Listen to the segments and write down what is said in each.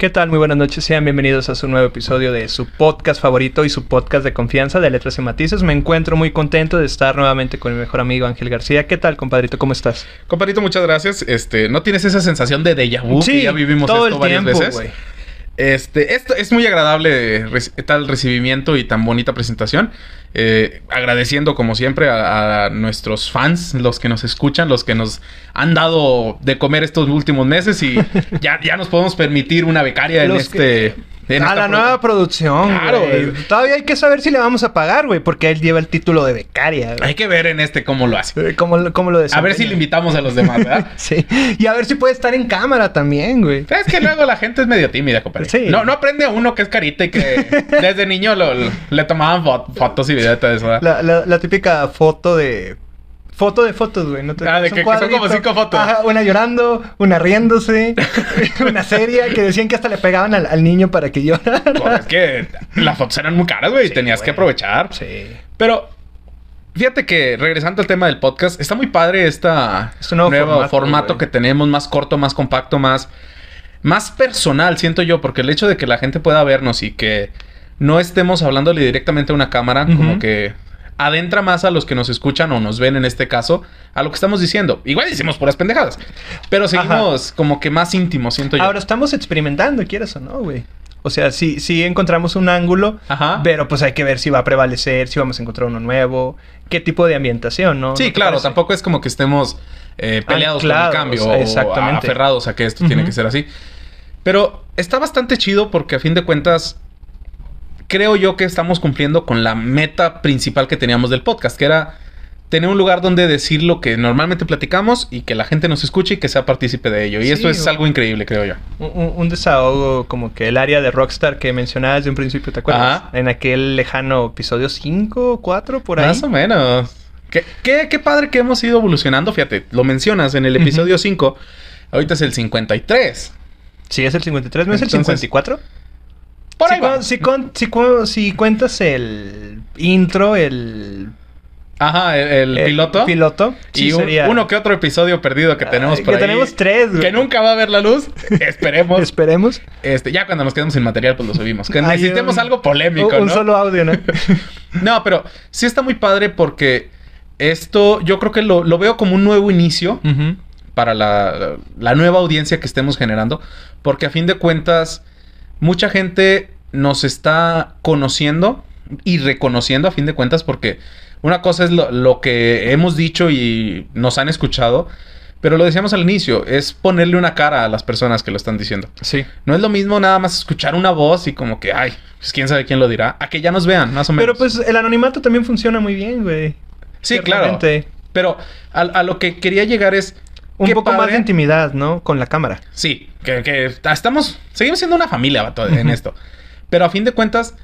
¿Qué tal? Muy buenas noches. Sean bienvenidos a su nuevo episodio de su podcast favorito y su podcast de confianza de Letras y Matices. Me encuentro muy contento de estar nuevamente con mi mejor amigo Ángel García. ¿Qué tal, compadrito? ¿Cómo estás? Compadrito, muchas gracias. Este, ¿no tienes esa sensación de déjà vu Sí, que ya vivimos todo esto el varias tiempo, veces? Este, esto es muy agradable tal recibimiento y tan bonita presentación. Eh, agradeciendo como siempre a, a nuestros fans, los que nos escuchan, los que nos han dado de comer estos últimos meses y ya, ya nos podemos permitir una becaria en Los este. En a esta la pro- nueva producción, Claro, güey. Todavía hay que saber si le vamos a pagar, güey, porque él lleva el título de becaria. güey. Hay que ver en este cómo lo hace. Eh, ¿Cómo, lo- cómo lo A ver si le invitamos a los demás, ¿verdad? Sí. Y a ver si puede estar en cámara también, güey. Es que luego la gente es medio tímida, compadre. Sí. No, no aprende uno que es carita y que desde niño lo- lo- le tomaban fo- fotos y videos y todo eso. ¿verdad? La, la- la típica foto de... Foto de fotos, güey. ¿no? te- Ah, de es un que- que son como cinco fotos. Ajá, una llorando, una riéndose, una seria que decían que hasta le pegaban al, al niño para que llorara. Pues es que las fotos eran muy caras, güey. y Sí, tenías güey. que aprovechar. Sí. Pero fíjate que regresando al tema del podcast, está muy padre esta Este nuevo nuevo, formato, que tenemos, más corto, más compacto, más, más personal, siento yo, porque el hecho de que la gente pueda vernos y que no estemos hablándole directamente a una cámara, como que adentra más a los que nos escuchan o nos ven en este caso a lo que estamos diciendo. Igual decimos puras pendejadas, pero seguimos como que más íntimos, siento yo. Ahora estamos experimentando, quieres o no, güey. O sea, sí, sí encontramos un ángulo, Ajá. pero pues hay que ver si va a prevalecer, si vamos a encontrar uno nuevo, qué tipo de ambientación, ¿no? Sí, ¿No te claro, tampoco es como que estemos eh, peleados con el cambio o exactamente. aferrados a que esto tiene que ser así. Pero está bastante chido porque a fin de cuentas creo yo que estamos cumpliendo con la meta principal que teníamos del podcast, que era tener un lugar donde decir lo que normalmente platicamos y que la gente nos escuche y que sea partícipe de ello. Y Sí, esto es algo increíble, creo yo. Un, desahogo como que el área de Rockstar que mencionabas desde un principio, ¿te acuerdas? Ajá. En aquel lejano episodio 5, 4, por ahí. Más o menos. Qué, qué, qué padre que hemos ido evolucionando, fíjate, lo mencionas en el episodio 5, ahorita es el 53. Sí, es el 53, ¿no es el Entonces, 54? Por si, ahí va. si, con- si cu- si cuentas el intro, el... Ajá, el, el piloto. Piloto. sí y un- sería- uno que otro episodio perdido que tenemos Ay, por que ahí. tenemos tres, güey. Que nunca va a ver la luz. Esperemos. Esperemos. este, ya cuando nos quedemos sin material, pues lo subimos. Que necesitemos un- algo polémico, un, un ¿no? solo audio, ¿no? No, pero sí está muy padre porque esto yo creo que lo, lo veo como un nuevo inicio para la, la nueva audiencia que estemos generando. Porque a fin de cuentas, mucha gente nos está conociendo y reconociendo a fin de cuentas porque una cosa es lo, lo que hemos dicho y nos han escuchado. Pero lo decíamos al inicio, es ponerle una cara a las personas que lo están diciendo. Sí. No es lo mismo nada más escuchar una voz y como que, ay, pues quién sabe quién lo dirá, a que ya nos vean, más o menos. Pero pues el anonimato también funciona muy bien, güey. sí, claro. Pero a, a lo que quería llegar es... Un qué poco más de intimidad, ¿no? Con la cámara. Sí, que, que estamos, seguimos siendo una familia vato, en esto. Pero a fin de cuentas,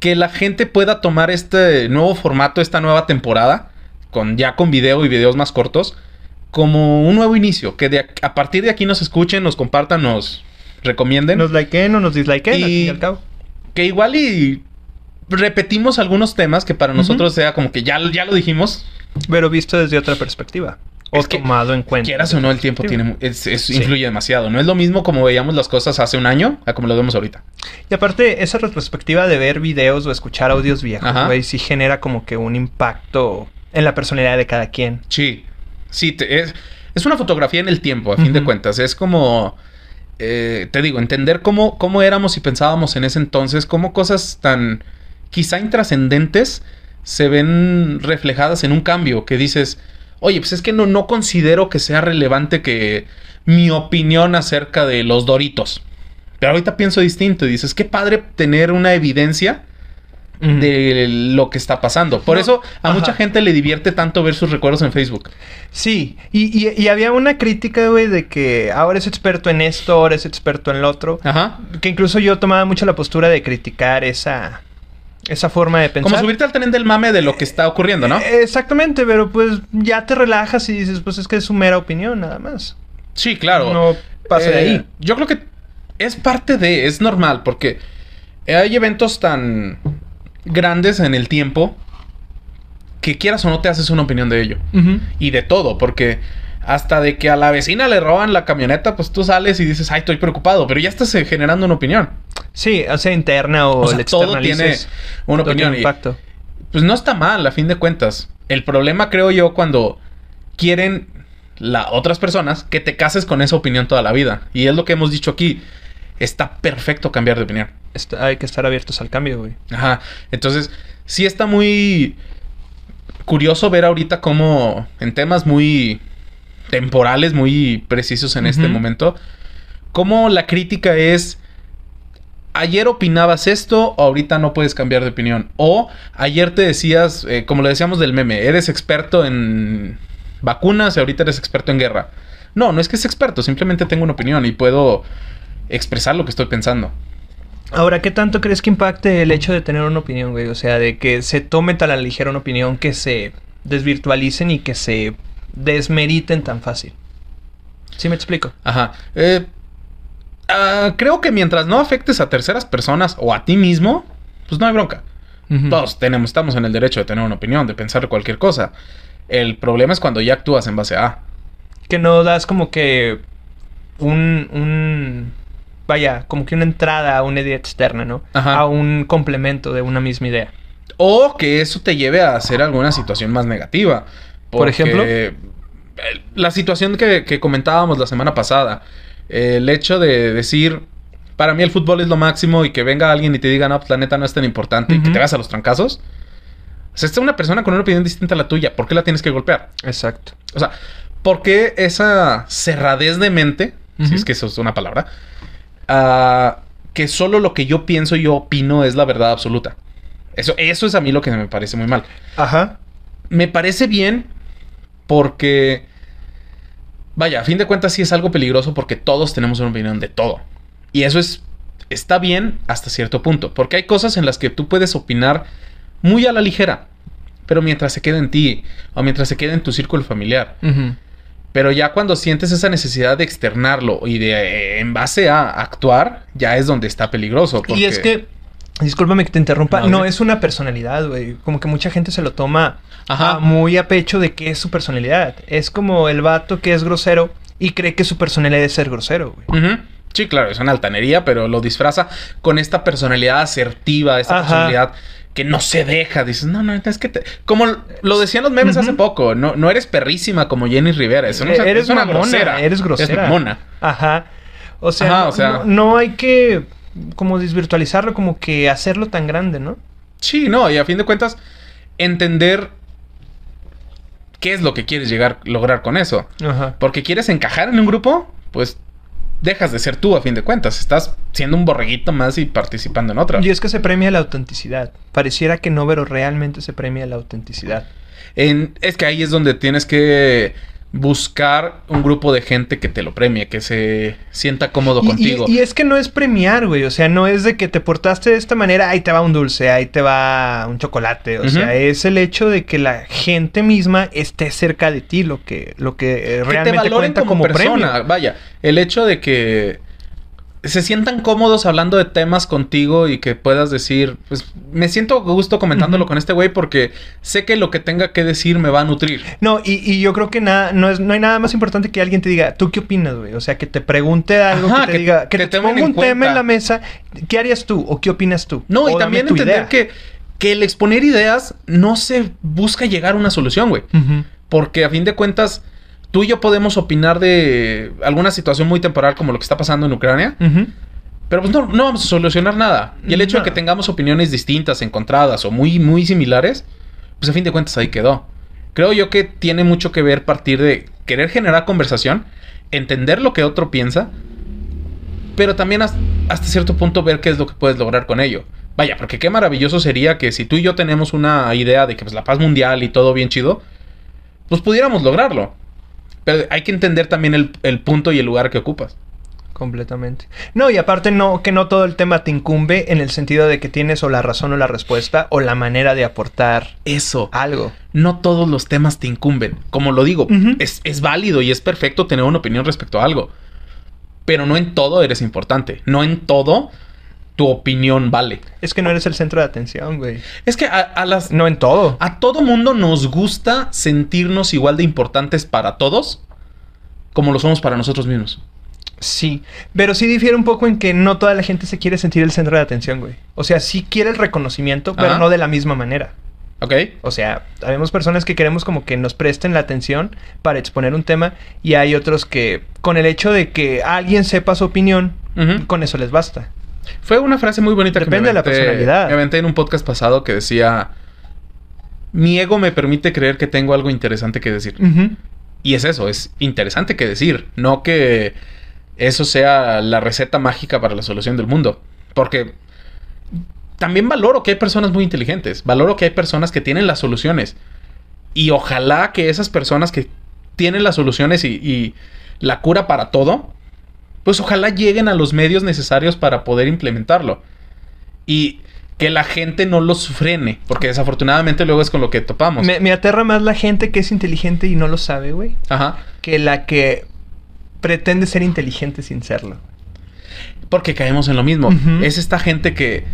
que la gente pueda tomar este nuevo formato, esta nueva temporada, con ya con video y videos más cortos, como un nuevo inicio. Que de, a partir de aquí nos escuchen, nos compartan, nos recomienden. Nos likeen o nos dislikeen, al Y- fin y al cabo. Que igual y repetimos algunos temas que para nosotros sea como que ya, ya lo dijimos. Pero visto desde otra perspectiva. O Es que, tomado en cuenta. Quieras o no, el tiempo tiene, es- Sí. influye demasiado. No es lo mismo como veíamos las cosas hace un año a como lo vemos ahorita. Y aparte, esa retrospectiva de ver videos o escuchar audios viejos, güey, sí genera como que un impacto en la personalidad de cada quien. Sí, sí, te- es, es una fotografía en el tiempo, a fin de cuentas. Es como, eh, te digo, entender cómo, cómo éramos y pensábamos en ese entonces, cómo cosas tan quizá intrascendentes se ven reflejadas en un cambio que dices, oye, pues es que no, no considero que sea relevante que mi opinión acerca de los doritos. Pero ahorita pienso distinto y dices, qué padre tener una evidencia de lo que está pasando. Por No, eso a ajá. mucha gente le divierte tanto ver sus recuerdos en Facebook. Sí, y, y- y había una crítica, güey, de que ahora es experto en esto, ahora es experto en lo otro. Ajá. Que incluso yo tomaba mucho la postura de criticar esa, esa forma de pensar. Como subirte al tren del mame de lo que está ocurriendo, ¿no? Eh, Exactamente, pero pues ya te relajas y dices, pues es que es su mera opinión, nada más. Sí, claro. No pasa de Eh, ahí. Yo creo que es parte de, es normal, porque hay eventos tan grandes en el tiempo que quieras o no te haces una opinión de ello. Y de todo, porque hasta de que a la vecina le roban la camioneta, pues tú sales y dices, ay, estoy preocupado, pero ya estás eh, generando una opinión. Sí, o sea, interna o, O sea, todo tiene una todo tiene opinión. y- impacto. pues no está mal, a fin de cuentas. El problema, creo yo, cuando quieren la, otras personas que te cases con esa opinión toda la vida. Y es lo que hemos dicho aquí. Está perfecto cambiar de opinión. Está- hay que estar abiertos al cambio, güey. Ajá. Entonces, sí está muy curioso ver ahorita cómo en temas muy temporales, muy precisos en este momento, cómo la crítica es ayer opinabas esto, ahorita no puedes cambiar de opinión. O ayer te decías, eh, como le decíamos del meme, eres experto en vacunas y ahorita eres experto en guerra. No, no es que es experto, simplemente tengo una opinión y puedo expresar lo que estoy pensando. Ahora, ¿qué tanto crees que impacte el hecho de tener una opinión, güey? O sea, de que se tome tan a la ligera una opinión que se desvirtualicen y que se desmeriten tan fácil. ¿Sí me explico? Ajá. Eh, ah, creo que mientras no afectes a terceras personas o a ti mismo, pues no hay bronca. Ujú. Todos tenemos, estamos en el derecho de tener una opinión, de pensar cualquier cosa. El problema es cuando ya actúas en base a. Que no das como que un, un... Vaya, como que una entrada a una idea externa, ¿no? Ajá. A un complemento de una misma idea. O que eso te lleve a hacer alguna situación más negativa. Por ejemplo. eh, La situación que, que comentábamos la semana pasada. El hecho de decir. Para mí el fútbol es lo máximo y que venga alguien y te diga, no, pues la neta no es tan importante y que te vas a los trancazos. O sea, esta es una persona con una opinión distinta a la tuya. ¿Por qué la tienes que golpear? Exacto. O sea, ¿por qué esa cerradez de mente, si es que eso es una palabra, ah, que solo lo que yo pienso y yo opino es la verdad absoluta? Eso, eso es a mí lo que me parece muy mal. Ajá. Me parece bien porque, vaya, a fin de cuentas sí es algo peligroso porque todos tenemos una opinión de todo. Y eso es, está bien hasta cierto punto, porque hay cosas en las que tú puedes opinar muy a la ligera, pero mientras se quede en ti o mientras se quede en tu círculo familiar. Pero ya cuando sientes esa necesidad de externarlo y de eh, en base a actuar, ya es donde está peligroso. Y porque- es que, discúlpame que te interrumpa, No, no, es una personalidad, güey. Como que mucha gente se lo toma Ajá. ah, muy a pecho de que es su personalidad. Es como el vato que es grosero y cree que su personalidad es ser grosero, güey. Sí, claro, es una altanería, pero lo disfraza con esta personalidad asertiva, esta Ajá. personalidad que no se deja. Dices, no, no, es que te... Como lo decían los memes hace poco, no, no eres perrísima como Jenny Rivera. Es una, Eh, eres es una mamona, grosera. eres grosera. Es mamona. Ajá. O sea, Ajá, no, o sea- no- no hay que como desvirtualizarlo, como que hacerlo tan grande, ¿no? Sí, no, y a fin de cuentas, entender qué es lo que quieres llegar, lograr con eso. Ajá. Porque quieres encajar en un grupo, pues dejas de ser tú a fin de cuentas. Estás siendo un borreguito más y participando en otra. Y es que se premia la autenticidad. Pareciera que no, pero realmente se premia la autenticidad. En- es que ahí es donde tienes que buscar un grupo de gente que te lo premie, que se sienta cómodo Y- contigo. Y, es que no es premiar, güey. O sea, no es de que te portaste de esta manera, ahí te va un dulce, ahí te va un chocolate. O sea, es el hecho de que la gente misma esté cerca de ti, lo que, lo que eh, que te realmente valoren cuenta como, como, persona. premio. Vaya, el hecho de que se sientan cómodos hablando de temas contigo y que puedas decir, pues me siento gusto comentándolo con este güey porque sé que lo que tenga que decir me va a nutrir. No, y, y yo creo que nada, no, es, no hay nada más importante que alguien te diga, ¿tú qué opinas, güey? O sea, que te pregunte algo, Ajá, que te que- diga, que, que te, ponga un tema en la mesa, ¿qué harías tú o qué opinas tú? No, y O también entender idea. que, que el exponer ideas no se busca llegar a una solución, güey. Porque a fin de cuentas, tú y yo podemos opinar de alguna situación muy temporal como lo que está pasando en Ucrania, pero pues no, no vamos a solucionar nada. Y el hecho de que tengamos opiniones distintas, encontradas o muy, muy similares, pues a fin de cuentas ahí quedó. Creo yo que tiene mucho que ver partir de querer generar conversación, entender lo que otro piensa, pero también has- hasta cierto punto ver qué es lo que puedes lograr con ello. Vaya, porque qué maravilloso sería que si tú y yo tenemos una idea de que pues, la paz mundial y todo bien chido, pues pudiéramos lograrlo. Pero hay que entender también el, el punto y el lugar que ocupas. Completamente. No, y aparte no, que no todo el tema te incumbe en el sentido de que tienes o la razón o la respuesta o la manera de aportar Eso. algo. no todos los temas te incumben. Como lo digo, es, es válido y es perfecto tener una opinión respecto a algo. Pero no en todo eres importante. No en todo tu opinión vale. Es que no eres el centro de atención, güey. Es que a, a las... No en todo. A todo mundo nos gusta sentirnos igual de importantes para todos como lo somos para nosotros mismos. Sí, pero sí difiere un poco en que no toda la gente se quiere sentir el centro de atención, güey. O sea, sí quiere el reconocimiento, pero Ajá. no de la misma manera. ¿Ok? O sea, habemos personas que queremos como que nos presten la atención para exponer un tema y hay otros que con el hecho de que alguien sepa su opinión, con eso les basta. Fue una frase muy bonita que Depende me de la aventé- personalidad. Me aventé en un podcast pasado que decía... Mi ego me permite creer que tengo algo interesante que decir. Y es eso, es interesante que decir. No que eso sea la receta mágica para la solución del mundo. Porque también valoro que hay personas muy inteligentes. Valoro que hay personas que tienen las soluciones. Y ojalá que esas personas que tienen las soluciones y, y la cura para todo, pues ojalá lleguen a los medios necesarios para poder implementarlo. Y que la gente no los frene. Porque desafortunadamente luego es con lo que topamos. Me, me aterra más la gente que es inteligente y no lo sabe, güey, Ajá. que la que pretende ser inteligente sin serlo. Porque caemos en lo mismo. Es esta gente que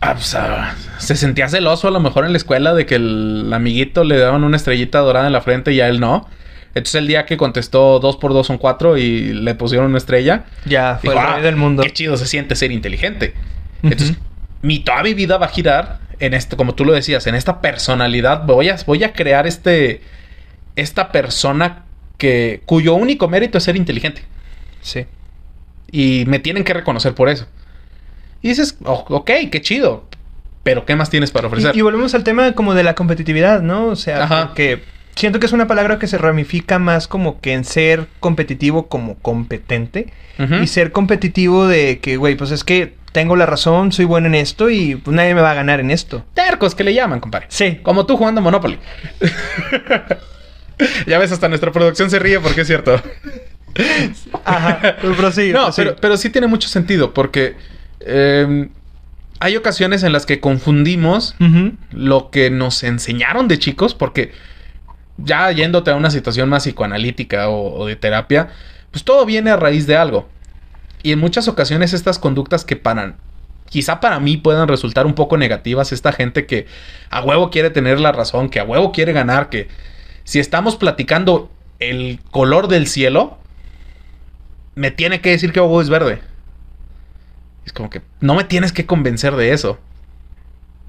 ah, pues, ah, se sentía celoso a lo mejor en la escuela de que el amiguito le daban una estrellita dorada en la frente y a él no. Entonces el día que contestó 2 por 2 son 4 y le pusieron una estrella, Ya, fue dijo, el "Ah, rey del mundo. Qué chido se siente ser inteligente. Entonces, mi, toda mi vida va a girar en este, como tú lo decías, en esta personalidad. Voy a, voy a crear este, esta persona que, cuyo único mérito es ser inteligente. Sí. Y me tienen que reconocer por eso. Y dices, "Oh, ok, qué chido. Pero ¿qué más tienes para ofrecer? Y, y volvemos al tema como de la competitividad, ¿no? O sea, Ajá. Siento que es una palabra que se ramifica más como que en ser competitivo como competente. Y ser competitivo de que, güey, pues es que tengo la razón, soy bueno en esto y pues nadie me va a ganar en esto. Tercos que le llaman, compadre. Sí. Como tú jugando Monopoly. ya ves, hasta nuestra producción se ríe porque es cierto. Ajá. Pero sí, no, pero, pero sí tiene mucho sentido porque eh, hay ocasiones en las que confundimos lo que nos enseñaron de chicos, porque ya yéndote a una situación más psicoanalítica o, o de terapia, pues todo viene a raíz de algo. Y en muchas ocasiones estas conductas que para, quizá para mí puedan resultar un poco negativas, esta gente que a huevo quiere tener la razón, que a huevo quiere ganar, que si estamos platicando el color del cielo, me tiene que decir que huevo es verde. Es como que no me tienes que convencer de eso.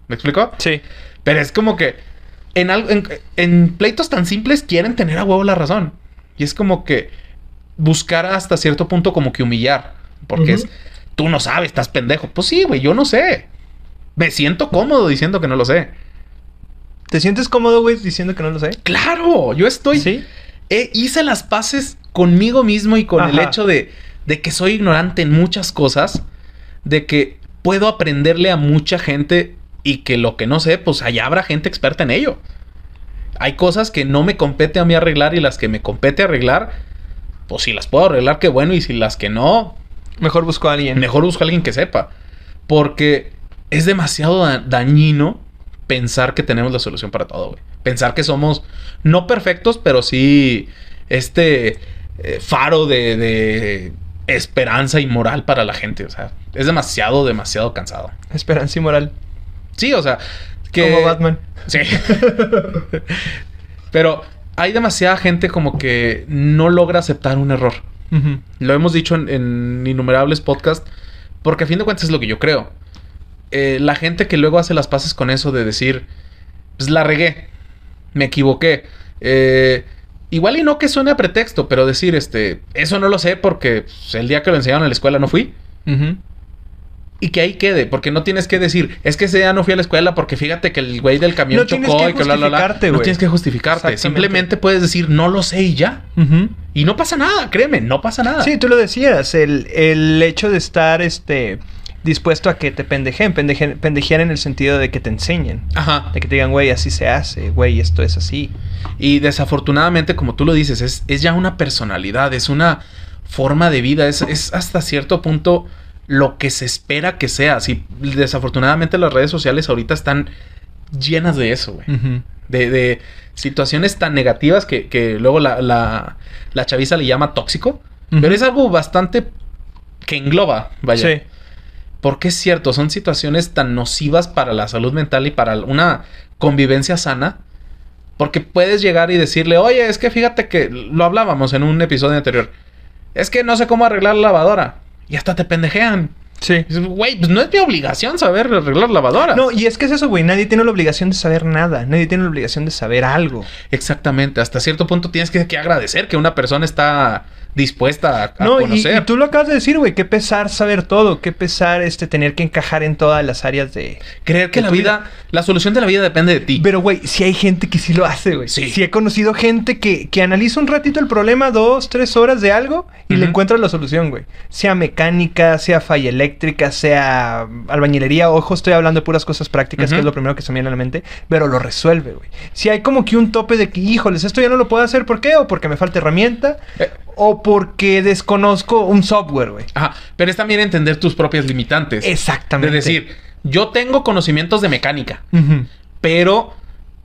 ¿Me explico? Sí. Pero es como que en, algo, en, en pleitos tan simples quieren tener a huevo la razón. Y es como que buscar hasta cierto punto como que humillar. Porque es, tú no sabes, estás pendejo. Pues sí, güey, yo no sé. Me siento cómodo diciendo que no lo sé. ¿Te sientes cómodo, güey, diciendo que no lo sé? Claro, yo estoy... Sí. eh, hice las paces conmigo mismo y con el hecho de, de que soy ignorante en muchas cosas. De que puedo aprenderle a mucha gente y que lo que no sé, pues allá habrá gente experta en ello. Hay cosas que no me compete a mí arreglar y las que me compete arreglar, pues si las puedo arreglar, qué bueno. Y si las que no, Mejor busco a alguien. mejor busco a alguien que sepa. Porque es demasiado da- dañino pensar que tenemos la solución para todo, güey. Pensar que somos no perfectos, pero sí este eh, faro de, de esperanza y moral para la gente. O sea, es demasiado, demasiado cansado. Esperanza y moral. Sí, o sea, que... Como Batman. Sí. pero hay demasiada gente como que no logra aceptar un error. Lo hemos dicho en, en innumerables podcasts, porque a fin de cuentas es lo que yo creo. Eh, la gente que luego hace las paces con eso de decir, pues la regué, me equivoqué. Eh, igual y no que suene a pretexto, pero decir, este, eso no lo sé porque pues, el día que lo enseñaron en la escuela no fui. Ujú. Y que ahí quede, porque no tienes que decir, es que ese día no fui a la escuela porque fíjate que el güey del camión No chocó que y que bla, bla, bla. No tienes que justificarte. Simplemente puedes decir, no lo sé y ya. Y no pasa nada, créeme, no pasa nada. Sí, tú lo decías, el, el hecho de estar este dispuesto a que te pendejen, pendejen, pendejear en el sentido de que te enseñen. Ajá. De que te digan, güey, así se hace, güey, esto es así. Y desafortunadamente, como tú lo dices, es, es ya una personalidad, es una forma de vida, es, es hasta cierto punto lo que se espera que sea. Y desafortunadamente las redes sociales ahorita están llenas de eso, güey. De, de situaciones tan negativas que, que luego la, la, la chaviza le llama tóxico. Pero es algo bastante que engloba, vaya. Sí. Porque es cierto, son situaciones tan nocivas para la salud mental y para una convivencia sana. Porque puedes llegar y decirle, oye, es que fíjate que lo hablábamos en un episodio anterior. Es que no sé cómo arreglar la lavadora. Y hasta te pendejean. Sí. Güey, pues no es mi obligación saber arreglar lavadoras. No, y es que es eso, güey. Nadie tiene la obligación de saber nada. Nadie tiene la obligación de saber algo. Exactamente. Hasta cierto punto tienes que, que agradecer que una persona está dispuesta a, no, y- conocer. Y, tú lo acabas de decir, güey. Qué pesar saber todo. Qué pesar este tener que encajar en todas las áreas de. Creer que de la vida, la solución de la vida depende de ti. Pero, güey, sí hay gente que sí lo hace, güey. Sí. Sí. he conocido gente que, que analiza un ratito el problema, dos, tres horas de algo, y le encuentra la solución, güey. Sea mecánica, sea falla eléctrica, sea albañilería. Ojo, estoy hablando de puras cosas prácticas, que es lo primero que se me viene a la mente, pero lo resuelve, güey. Si hay como que un tope de que, híjoles, esto ya no lo puedo hacer, ¿por qué? O porque me falta herramienta, Eh. O porque desconozco un software, güey. Ajá. Pero es también entender tus propias limitantes. Exactamente. De decir, yo tengo conocimientos de mecánica, pero.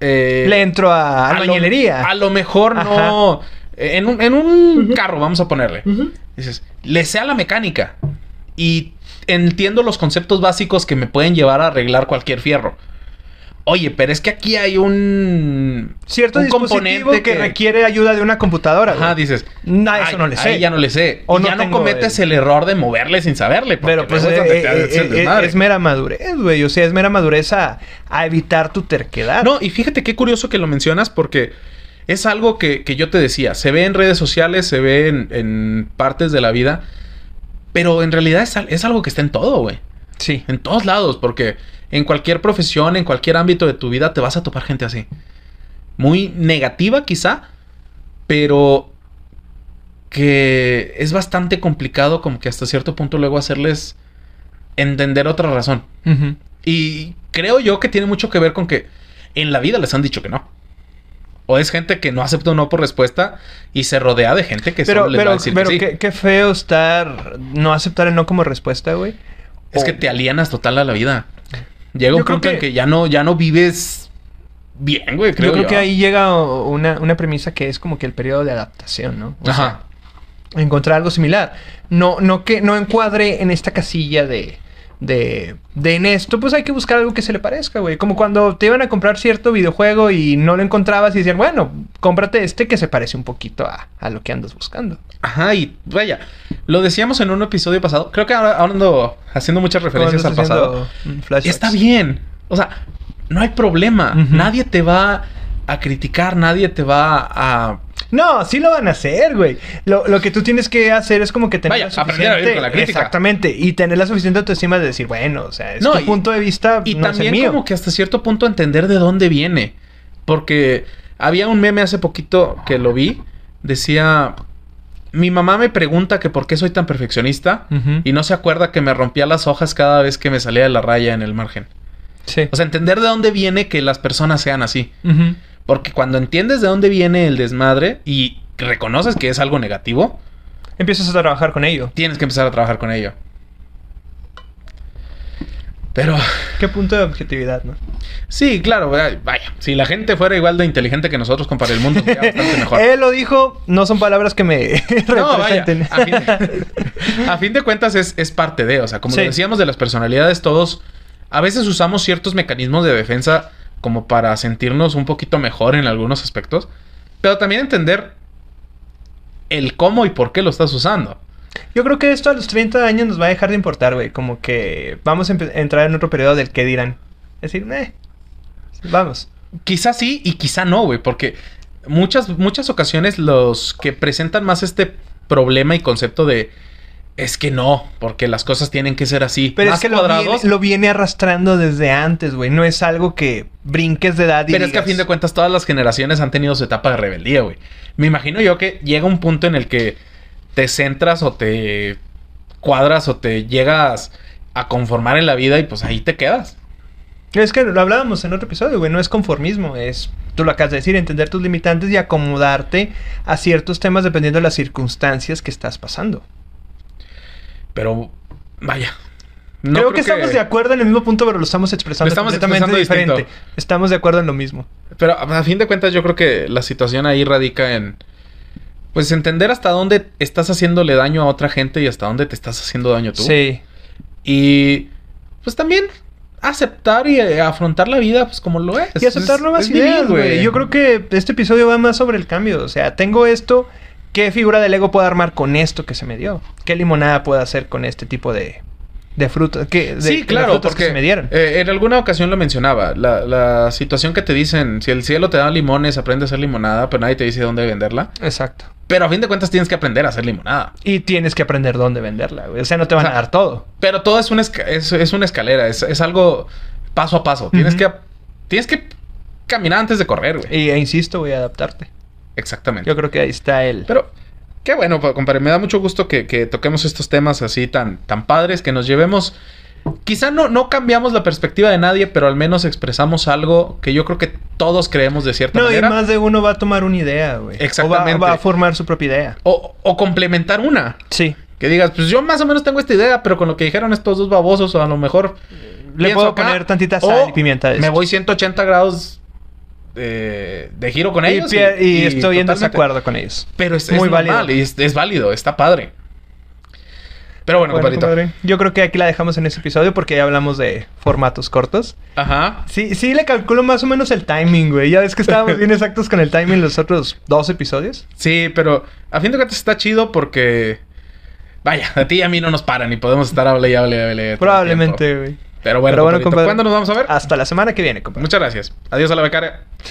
eh, Le entro a a lo- albañilería. A lo, mejor no. En un, en un carro, vamos a ponerle. Dices, le sé a la mecánica. Y entiendo los conceptos básicos que me pueden llevar a arreglar cualquier fierro. Oye, pero es que aquí hay un. Cierto un dispositivo que... requiere ayuda de una computadora, Ajá, güey. dices. No, eso "Ay, no le sé. ahí ya no le sé. O y no ya no cometes el- el... error de moverle sin saberle. Pero pues eh, es donde te eh, eh, es mera madurez, güey. O sea, es mera madurez a, a evitar tu terquedad. No, y fíjate qué curioso que lo mencionas porque es algo que, que yo te decía. Se ve en redes sociales, se ve en, en partes de la vida. Pero en realidad es, al- es algo que está en todo, güey. Sí. En todos lados, porque en cualquier profesión, en cualquier ámbito de tu vida, te vas a topar gente así. Muy negativa, quizá, pero que es bastante complicado, como que hasta cierto punto luego hacerles entender otra razón. Y creo yo que tiene mucho que ver con que en la vida les han dicho que no. O es gente que no acepta un no por respuesta y se rodea de gente que Pero, solo les va pero, a decir pero que sí. qué, qué feo estar... No aceptar el no como respuesta, güey. Es que te alienas total a la vida. Llega Yo un creo punto en que- que ya no, ya no vives bien, güey, creo yo creo yo. que ahí llega una, una premisa que es como que el periodo de adaptación, ¿no? O Ajá. sea, encontrar algo similar. No, no que no encuadre en esta casilla de, de, de en esto, pues hay que buscar algo que se le parezca, güey. Como cuando te iban a comprar cierto videojuego y no lo encontrabas y decían, bueno, cómprate este que se parece un poquito a, a lo que andas buscando. Ajá, y vaya, lo decíamos en un episodio pasado. Creo que ahora, ahora ando haciendo muchas referencias al pasado. mm. Está bien. O sea, no hay problema. Nadie te va a criticar, nadie te va a... No, sí lo van a hacer, güey. Lo, lo que tú tienes que hacer es como que tener Vaya, la aprender a vivir con la crítica. Exactamente. Y tener la suficiente autoestima de decir, bueno, o sea, es No, tu y- punto de vista, Y no es el también mío. como que hasta cierto punto entender de dónde viene. Porque había un meme hace poquito que lo vi. Decía, mi mamá me pregunta que por qué soy tan perfeccionista y no se acuerda que me rompía las hojas cada vez que me salía de la raya en el margen. Sí. O sea, entender de dónde viene que las personas sean así. Porque cuando entiendes de dónde viene el desmadre y reconoces que es algo negativo, Empiezas a trabajar con ello. tienes que empezar a trabajar con ello. Pero ¿Qué punto de objetividad, no? sí, claro, vaya, si la gente fuera igual de inteligente que nosotros, compadre, el mundo sería bastante mejor. Él lo dijo, no son palabras que me No, vaya. A fin, a fin de cuentas es, es parte de, o sea, como Sí. decíamos de las personalidades, todos a veces usamos ciertos mecanismos de defensa como para sentirnos un poquito mejor en algunos aspectos, pero también entender el cómo y por qué lo estás usando. Yo creo que esto a los 30 años nos va a dejar de importar, güey. Como que vamos a entrar en otro periodo del que dirán. Es decir, eh, vamos. Quizá sí y quizá no, güey, porque muchas, muchas ocasiones los que presentan más este problema y concepto de es que no, porque las cosas tienen que ser así. Pero más es que lo viene, lo viene arrastrando desde antes, güey. No es algo que brinques de edad y Pero es que a fin de cuentas todas las generaciones han tenido su etapa de rebeldía, güey. Me imagino yo que llega un punto en el que te centras o te cuadras o te llegas a conformar en la vida y pues ahí te quedas. Es que lo hablábamos en otro episodio, güey. No es conformismo, es, tú lo acabas de decir, entender tus limitantes y acomodarte a ciertos temas dependiendo de las circunstancias que estás pasando. Pero vaya. no creo, que, estamos de acuerdo en el mismo punto, pero lo estamos expresando Lo estamos completamente expresando diferente. Estamos de acuerdo en lo mismo. Pero a fin de cuentas yo creo que la situación ahí radica en... Pues entender hasta dónde estás haciéndole daño a otra gente y hasta dónde te estás haciendo daño tú. Sí. Y pues también aceptar y eh, afrontar la vida pues como lo es. Y aceptar Es- nuevas es ideas, güey. Yo creo que este episodio va más sobre el cambio. O sea, tengo esto. ¿Qué figura de Lego puedo armar con esto que se me dio? ¿Qué limonada puedo hacer con este tipo de, de frutas? de- sí, de claro, frutas porque que se me dieron? eh, en alguna ocasión lo mencionaba. La, la situación que te dicen, si el cielo te da limones, aprende a hacer limonada, pero nadie te dice dónde venderla. Exacto. Pero a fin de cuentas tienes que aprender a hacer limonada. Y tienes que aprender dónde venderla, güey. O sea, no te van O sea, a dar todo. Pero todo es una, es, es una escalera, es, es algo paso a paso. Tienes, que, tienes que caminar antes de correr, güey. Y e insisto, voy a adaptarte. Exactamente. Yo creo que ahí está el... Pero qué bueno, pa- compadre. Me da mucho gusto que, que toquemos estos temas así tan, tan padres, que nos llevemos. Quizá no, no cambiamos la perspectiva de nadie, pero al menos expresamos algo que yo creo que todos creemos de cierta no, manera. y más de uno va a tomar una idea, güey. Exactamente. O va, va a formar su propia idea. O, o complementar una. Sí. Que digas, pues yo más o menos tengo esta idea, pero con lo que dijeron estos dos babosos, o a lo mejor. Le puedo acá, poner tantita sal y pimienta. de Me voy 180 grados de, de giro con Y ellos. y, estoy en desacuerdo con ellos. Pero es, Muy es normal y es, es válido, está padre. Pero bueno, Bueno, compadre, yo creo que aquí la dejamos en este episodio porque ya hablamos de formatos cortos. Ajá. Sí, sí le calculo más o menos el timing, güey. Ya ves que estábamos bien exactos con el timing los otros dos episodios. Sí, pero a fin de cuentas está chido porque. Vaya, a ti y a mí no nos paran y podemos estar hable y hable y hable. Probablemente, güey. Pero bueno, Pero bueno, compadrito, compadre. ¿cuándo nos vamos a ver? Hasta la semana que viene, compadre. Muchas gracias. Adiós a la becaria.